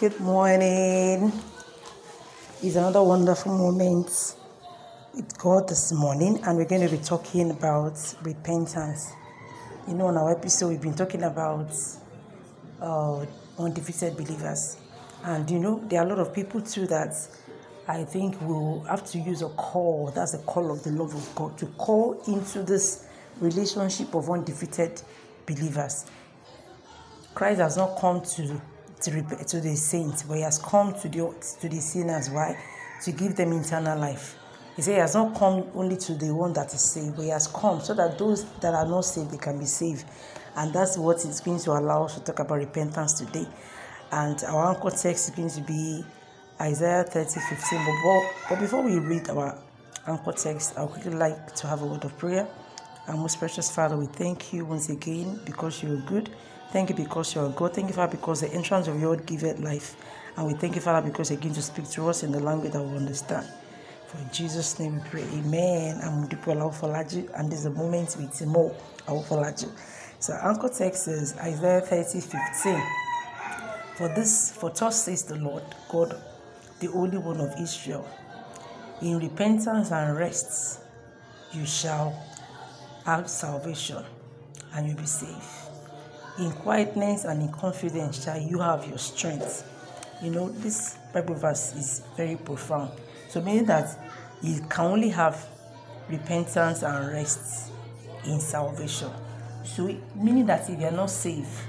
Good morning. It's another wonderful moment with God this morning, and we're going to be talking about repentance. You know, on our episode, we've been talking about uh, undefeated believers, and you know, there are a lot of people too that I think will have to use a call. That's the call of the love of God to call into this relationship of undefeated believers. Christ has not come to to, rep- to the saints, but he has come to the to the sinners. Why? To give them eternal life. He said he has not come only to the one that is saved, but he has come so that those that are not saved they can be saved. And that's what it's going to allow us to talk about repentance today. And our anchor text is going to be Isaiah 30, 15. But, but, but before we read our anchor text, I would quickly like to have a word of prayer. Our most precious Father, we thank you once again because you're good. Thank you because you're God. Thank you, Father, because the entrance of your word giveth life. And we thank you, Father, because you're going to speak to us in the language that we understand. For Jesus' name we pray. Amen. I'm Mudipola Folaji, and this is a moment with Timo Awofolaji. So, Uncle text is Isaiah 30 15. For this, for thus says the Lord, God, the Holy One of Israel, in repentance and rest you shall have salvation and you'll be safe. In quietness and in confidence shall you have your strength. You know, this Bible verse is very profound. So, meaning that you can only have repentance and rest in salvation. So, meaning that if you are not safe,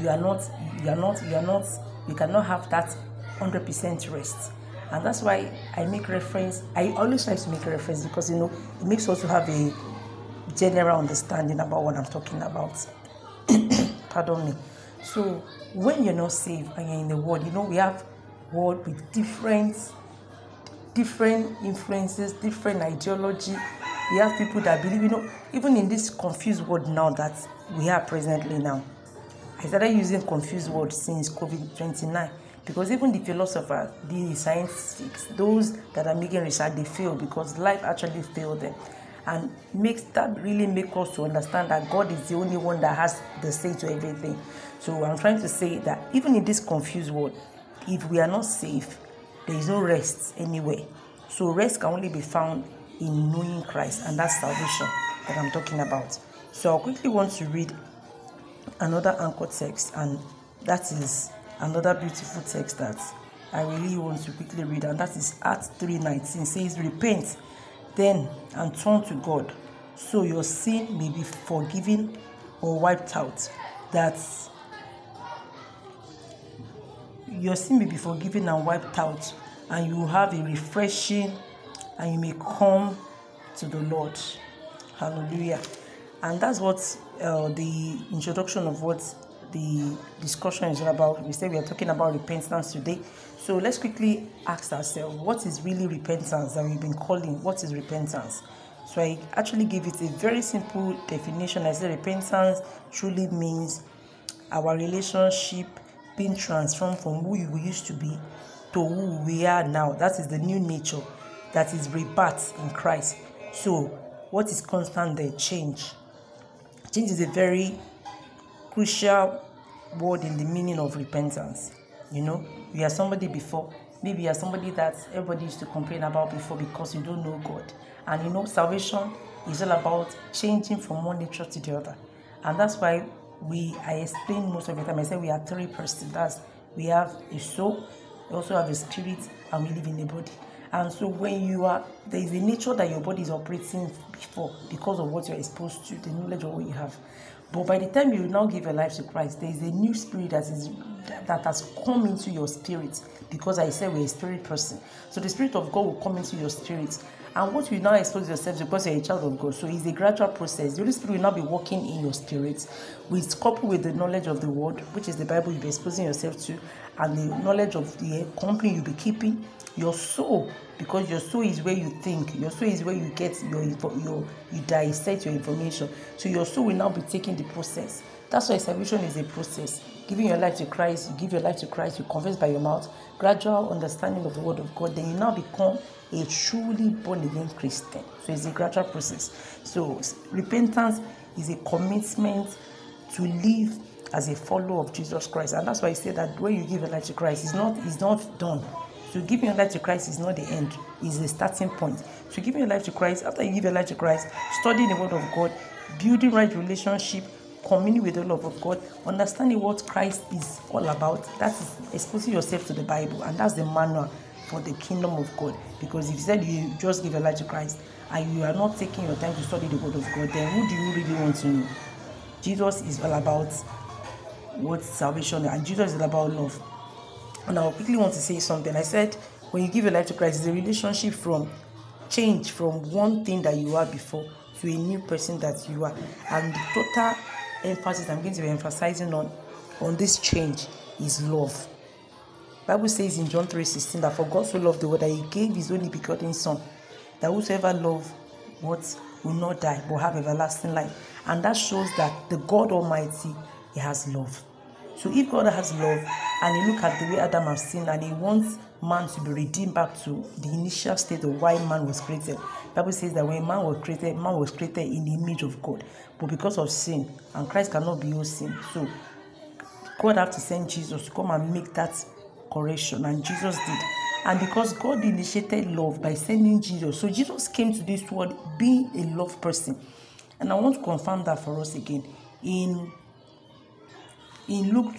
you are not, you are not, you are not, you cannot have that 100% rest. And that's why I make reference, I always try to make reference because, you know, it makes us to have a general understanding about what I'm talking about. Pardon me. So when you're not saved and you're in the world, you know, we have world with different different influences, different ideology. We have people that believe, you know, even in this confused world now that we are presently now. I started using confused words since COVID 29 because even the philosophers, the scientists, those that are making research, they fail because life actually failed them. And makes that really make us to understand that God is the only one that has the say to everything. So I'm trying to say that even in this confused world, if we are not safe, there is no rest anywhere. So rest can only be found in knowing Christ, and that's salvation that I'm talking about. So I quickly want to read another anchor text, and that is another beautiful text that I really want to quickly read, and that is Acts 3:19 says, Repent then and turn to God, so your sin may be forgiven or wiped out. That your sin may be forgiven and wiped out, and you have a refreshing, and you may come to the Lord. Hallelujah. And that's what uh, the introduction of what the discussion is about. We said we are talking about repentance today. So let's quickly ask ourselves what is really repentance that we've been calling? What is repentance? So I actually give it a very simple definition. I say repentance truly means our relationship being transformed from who we used to be to who we are now. That is the new nature that is rebirth in Christ. So what is constant there? Change. Change is a very crucial word in the meaning of repentance. You know, you are somebody before, maybe you are somebody that everybody used to complain about before because you don't know God. And you know, salvation is all about changing from one nature to the other. And that's why we I explain most of the time. I say we are three persons. That's we have a soul, we also have a spirit, and we live in a body. And so when you are there is a nature that your body is operating before because of what you're exposed to, the knowledge of what you have. But by the time you now give your life to Christ, there is a new spirit that is that has come into your spirit. Because I said we're a spirit person. So the spirit of God will come into your spirit. And what you now expose yourself to because you're a child of God. So it's a gradual process. The Holy Spirit will now be working in your spirit, with coupled with the knowledge of the word, which is the Bible you'll be exposing yourself to, and the knowledge of the company you'll be keeping, your soul because your soul is where you think your soul is where you get your your you dissect your information so your soul will now be taking the process that's why salvation is a process giving your life to christ you give your life to christ you confess by your mouth gradual understanding of the word of god then you now become a truly born again christian so it's a gradual process so repentance is a commitment to live as a follower of Jesus Christ. And that's why I say that when you give your life to Christ, it's not it's not done. So giving your life to Christ is not the end, it's the starting point. So giving your life to Christ, after you give your life to Christ, studying the word of God, building right relationship, communing with the love of God, understanding what Christ is all about. That is exposing yourself to the Bible, and that's the manual for the kingdom of God. Because if you said you just give your life to Christ and you are not taking your time to study the word of God, then who do you really want to know? Jesus is all about what salvation and Jesus is all about love. And I quickly want to say something. I said when you give your life to Christ, it's a relationship from change from one thing that you were before to a new person that you are. And the total emphasis I'm going to be emphasizing on on this change is love. Bible says in John 3:16 that for God so loved the world that he gave his only begotten son, that whosoever love what will not die but have everlasting life. And that shows that the God Almighty he has love. So if God has love and he look at the way Adam has sinned and he wants man to be redeemed back to the initial state of why man was created. Bible says that when man was created, man was created in the image of God. But because of sin, and Christ cannot be your sin. So God have to send Jesus to come and make that correction. And Jesus did. And because God initiated love by sending Jesus. So Jesus came to this world being a love person. And I want to confirm that for us again. In in Luke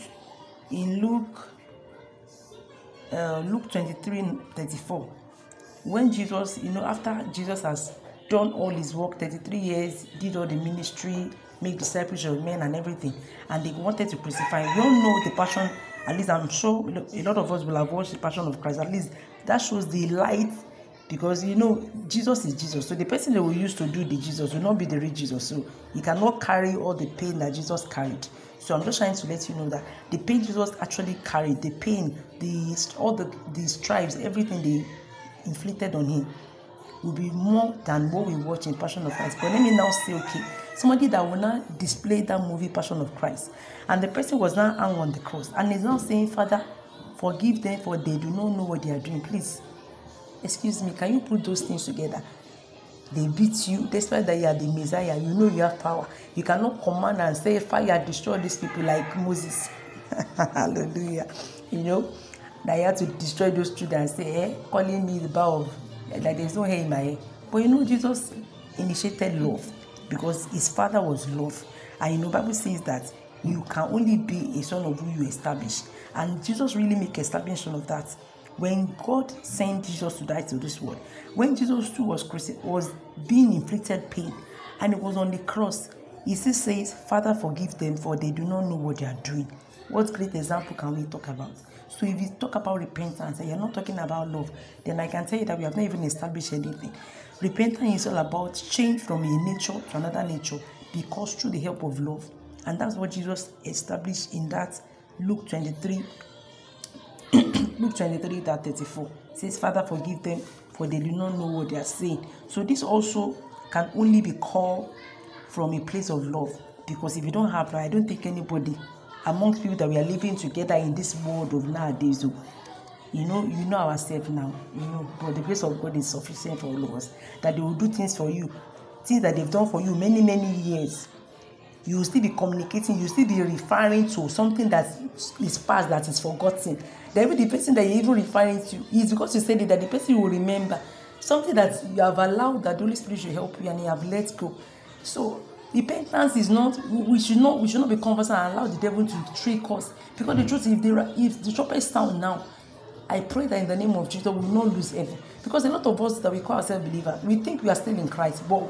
in Luke uh, Luke 23 34 when Jesus you know after Jesus has done all his work 33 years did all the ministry make disciples of men and everything and they wanted to crucify we all know the passion at least I'm sure a lot of us will have watched the passion of Christ at least that shows the light because you know Jesus is Jesus so the person that will use to do the Jesus will not be the real Jesus so he cannot carry all the pain that Jesus carried so I'm just trying to let you know that the pain Jesus actually carried, the pain, the all the the stripes, everything they inflicted on him will be more than what we watch in Passion of Christ. But let me now say, okay, somebody that will now display that movie Passion of Christ, and the person was now hung on the cross, and is now saying, Father, forgive them for they do not know what they are doing. Please, excuse me, can you put those things together? they beat you. Despite that you are the messiah you know you have power. You cannot command and say fire destroy these people like moses. Hallelujah. You know that you have to destroy those children and say eh calling me the bow of like there's no hair in my hair. But you know jesus initiated love because his father was love. And you know bible says that you can only be a son of who you establish and jesus really make establishment of that when God sent Jesus to die to this world, when Jesus too was crucified, was being inflicted pain, and it was on the cross, he still says, Father, forgive them, for they do not know what they are doing. What great example can we talk about? So if you talk about repentance and you're not talking about love, then I can tell you that we have not even established anything. Repentance is all about change from a nature to another nature because through the help of love. And that's what Jesus established in that Luke 23 Luke 23 that 34 says, Father, forgive them, for they do not know what they are saying. So this also can only be called from a place of love. Because if you don't have love, I don't think anybody amongst people that we are living together in this world of nowadays, you know, you know ourselves now, you know, but the grace of God is sufficient for all of us. That they will do things for you, things that they've done for you many, many years. You will still be communicating, you will still be referring to something that is past that is forgotten then the person that you're even referring to. Is because you said it that the person will remember. Something that you have allowed that the Holy Spirit should help you and you have let go. So repentance is not we should not we should not be conversant and allow the devil to trick us. Because the truth if the if the trumpet sound now I pray that in the name of Jesus we will not lose ever because a lot of us that we call ourselves believers we think we are still in Christ. But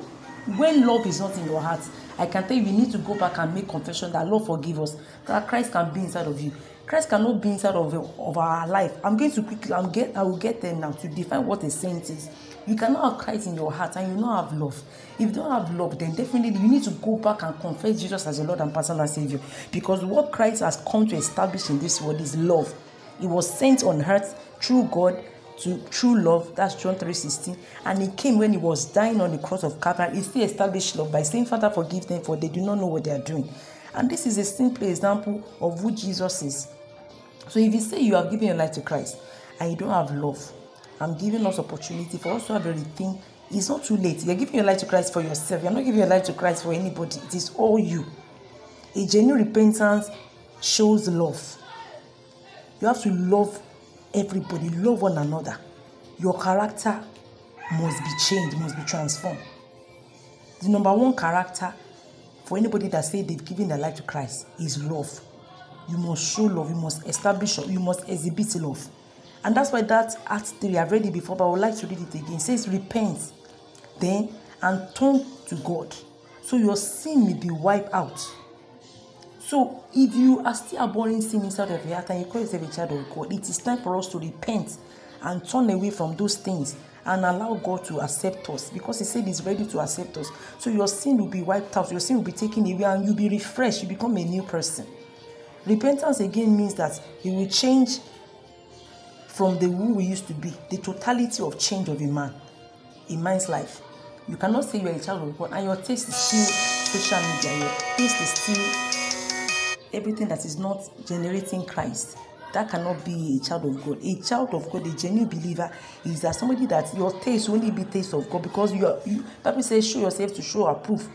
when love is not in your heart I can tell you we need to go back and make confession that Lord forgive us. That Christ can be inside of you Christ cannot be inside of, of our life. I'm going to quickly, I'm get, I will get there now to define what a saint is. You cannot have Christ in your heart and you not have love. If you don't have love, then definitely you need to go back and confess Jesus as your Lord and personal Savior. Because what Christ has come to establish in this world is love. He was sent on earth through God to true love. That's John 3:16. And he came when he was dying on the cross of Calvary. He still established love by saying, Father, forgive them, for they do not know what they are doing. And this is a simple example of who Jesus is. So if you say you have given your life to Christ and you don't have love, I'm giving us opportunity for us to have a. It's not too late. You're giving your life to Christ for yourself. You're not giving your life to Christ for anybody. It is all you. A genuine repentance shows love. You have to love everybody, love one another. Your character must be changed, must be transformed. The number one character for anybody that say they've given their life to Christ is love. You must show love, you must establish, you must exhibit love. And that's why that Acts 3, I've read it before, but I would like to read it again. It says, Repent then and turn to God, so your sin may be wiped out. So if you are still abhorring sin inside of your heart and you call yourself a child of God, it is time for us to repent and turn away from those things and allow God to accept us because He said He's ready to accept us. So your sin will be wiped out, your sin will be taken away, and you'll be refreshed, you become a new person. Repentance again means that He will change from the who we used to be, the totality of change of a man, a man's life. You cannot say you're a child of God and your taste is still social media, your taste is still everything that is not generating Christ that cannot be a child of God. A child of God, a genuine believer, is that somebody that your taste will only be taste of God because you are. You, Bible says, "Show yourself to show approve."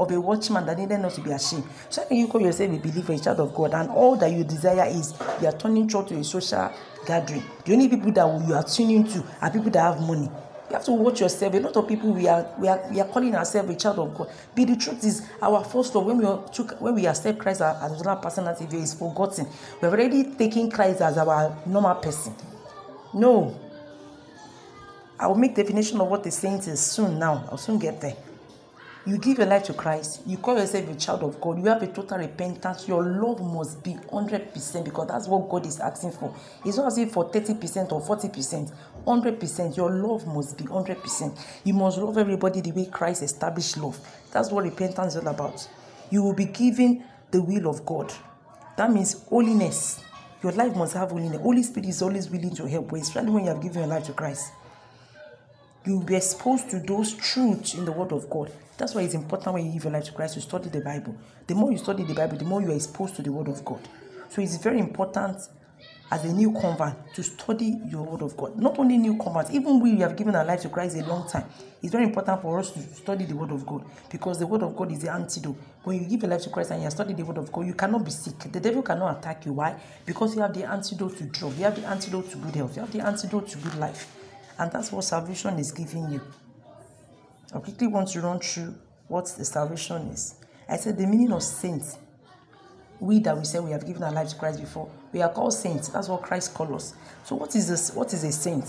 Of a watchman that needed not to be ashamed. So, you call yourself a believer, a child of God, and all that you desire is you are turning church to a social gathering? The only people that you are tuning to are people that have money. You have to watch yourself. A lot of people we are we are we are calling ourselves a child of God. But the truth is, our first love when we took when we accept Christ as our personality is forgotten. We have already taken Christ as our normal person. No. I will make definition of what the saint is soon now. I'll soon get there. You give your life to Christ, you call yourself a child of God, you have a total repentance, your love must be 100% because that's what God is asking for. It's not asking for 30% or 40%, 100%. Your love must be 100%. You must love everybody the way Christ established love. That's what repentance is all about. You will be given the will of God. That means holiness. Your life must have holiness. Holy Spirit is always willing to help, especially when you have given your life to Christ you will be exposed to those truths in the Word of God. That's why it's important when you give your life to Christ to study the Bible. The more you study the Bible, the more you are exposed to the Word of God. So it's very important as a new convert to study your Word of God. Not only new converts, even we have given our life to Christ a long time. It's very important for us to study the Word of God because the Word of God is the antidote. When you give your life to Christ and you study the Word of God, you cannot be sick. The devil cannot attack you. Why? Because you have the antidote to drug. You have the antidote to good health. You have the antidote to good life. And that's what salvation is giving you. I quickly want to run through what the salvation is. I said the meaning of saints. We that we say we have given our lives to Christ before, we are called saints. That's what Christ calls us. So what is this? What is a saint?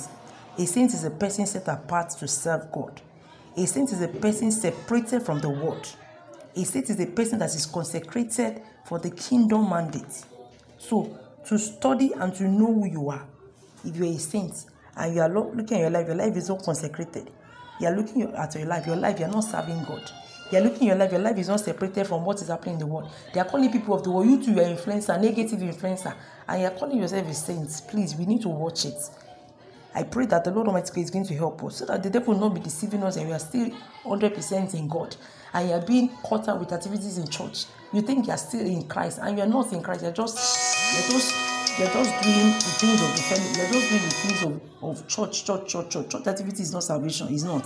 A saint is a person set apart to serve God. A saint is a person separated from the world. A saint is a person that is consecrated for the kingdom mandate. So to study and to know who you are, if you are a saint, and you are looking at your life, your life is not consecrated. You are looking at your life, your life, you are not serving God. You are looking at your life, your life is not separated from what is happening in the world. They are calling people of the world, you too, you are influencer, negative influencer, and you are calling yourself a saint. Please, we need to watch it. I pray that the Lord Almighty is going to help us so that the devil will not be deceiving us and we are still 100% in God and you are being caught up with activities in church. You think you are still in Christ and you are not in Christ. You're just, you're just you're just doing the things of the family. You're just doing the things of, of church, church, church, church. Church activity is not salvation. It's not.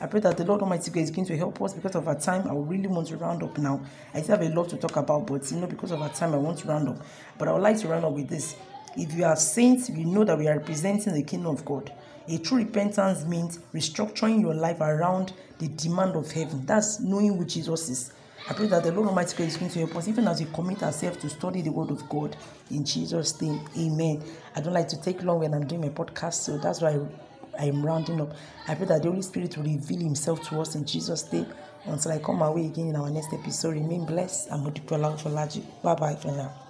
I pray that the Lord Almighty God is going to help us because of our time. I really want to round up now. I still have a lot to talk about, but you know, because of our time, I want to round up. But I would like to round up with this. If you are saints, you know that we are representing the kingdom of God. A true repentance means restructuring your life around the demand of heaven. That's knowing who Jesus is. I pray that the Lord Almighty God is going to help us, even as we commit ourselves to study the Word of God. In Jesus' name, Amen. I don't like to take long when I'm doing my podcast, so that's why I, am rounding up. I pray that the Holy Spirit will reveal Himself to us in Jesus' name. Until I come my way again in our next episode, remain blessed. I'm Modipola Bye bye for now.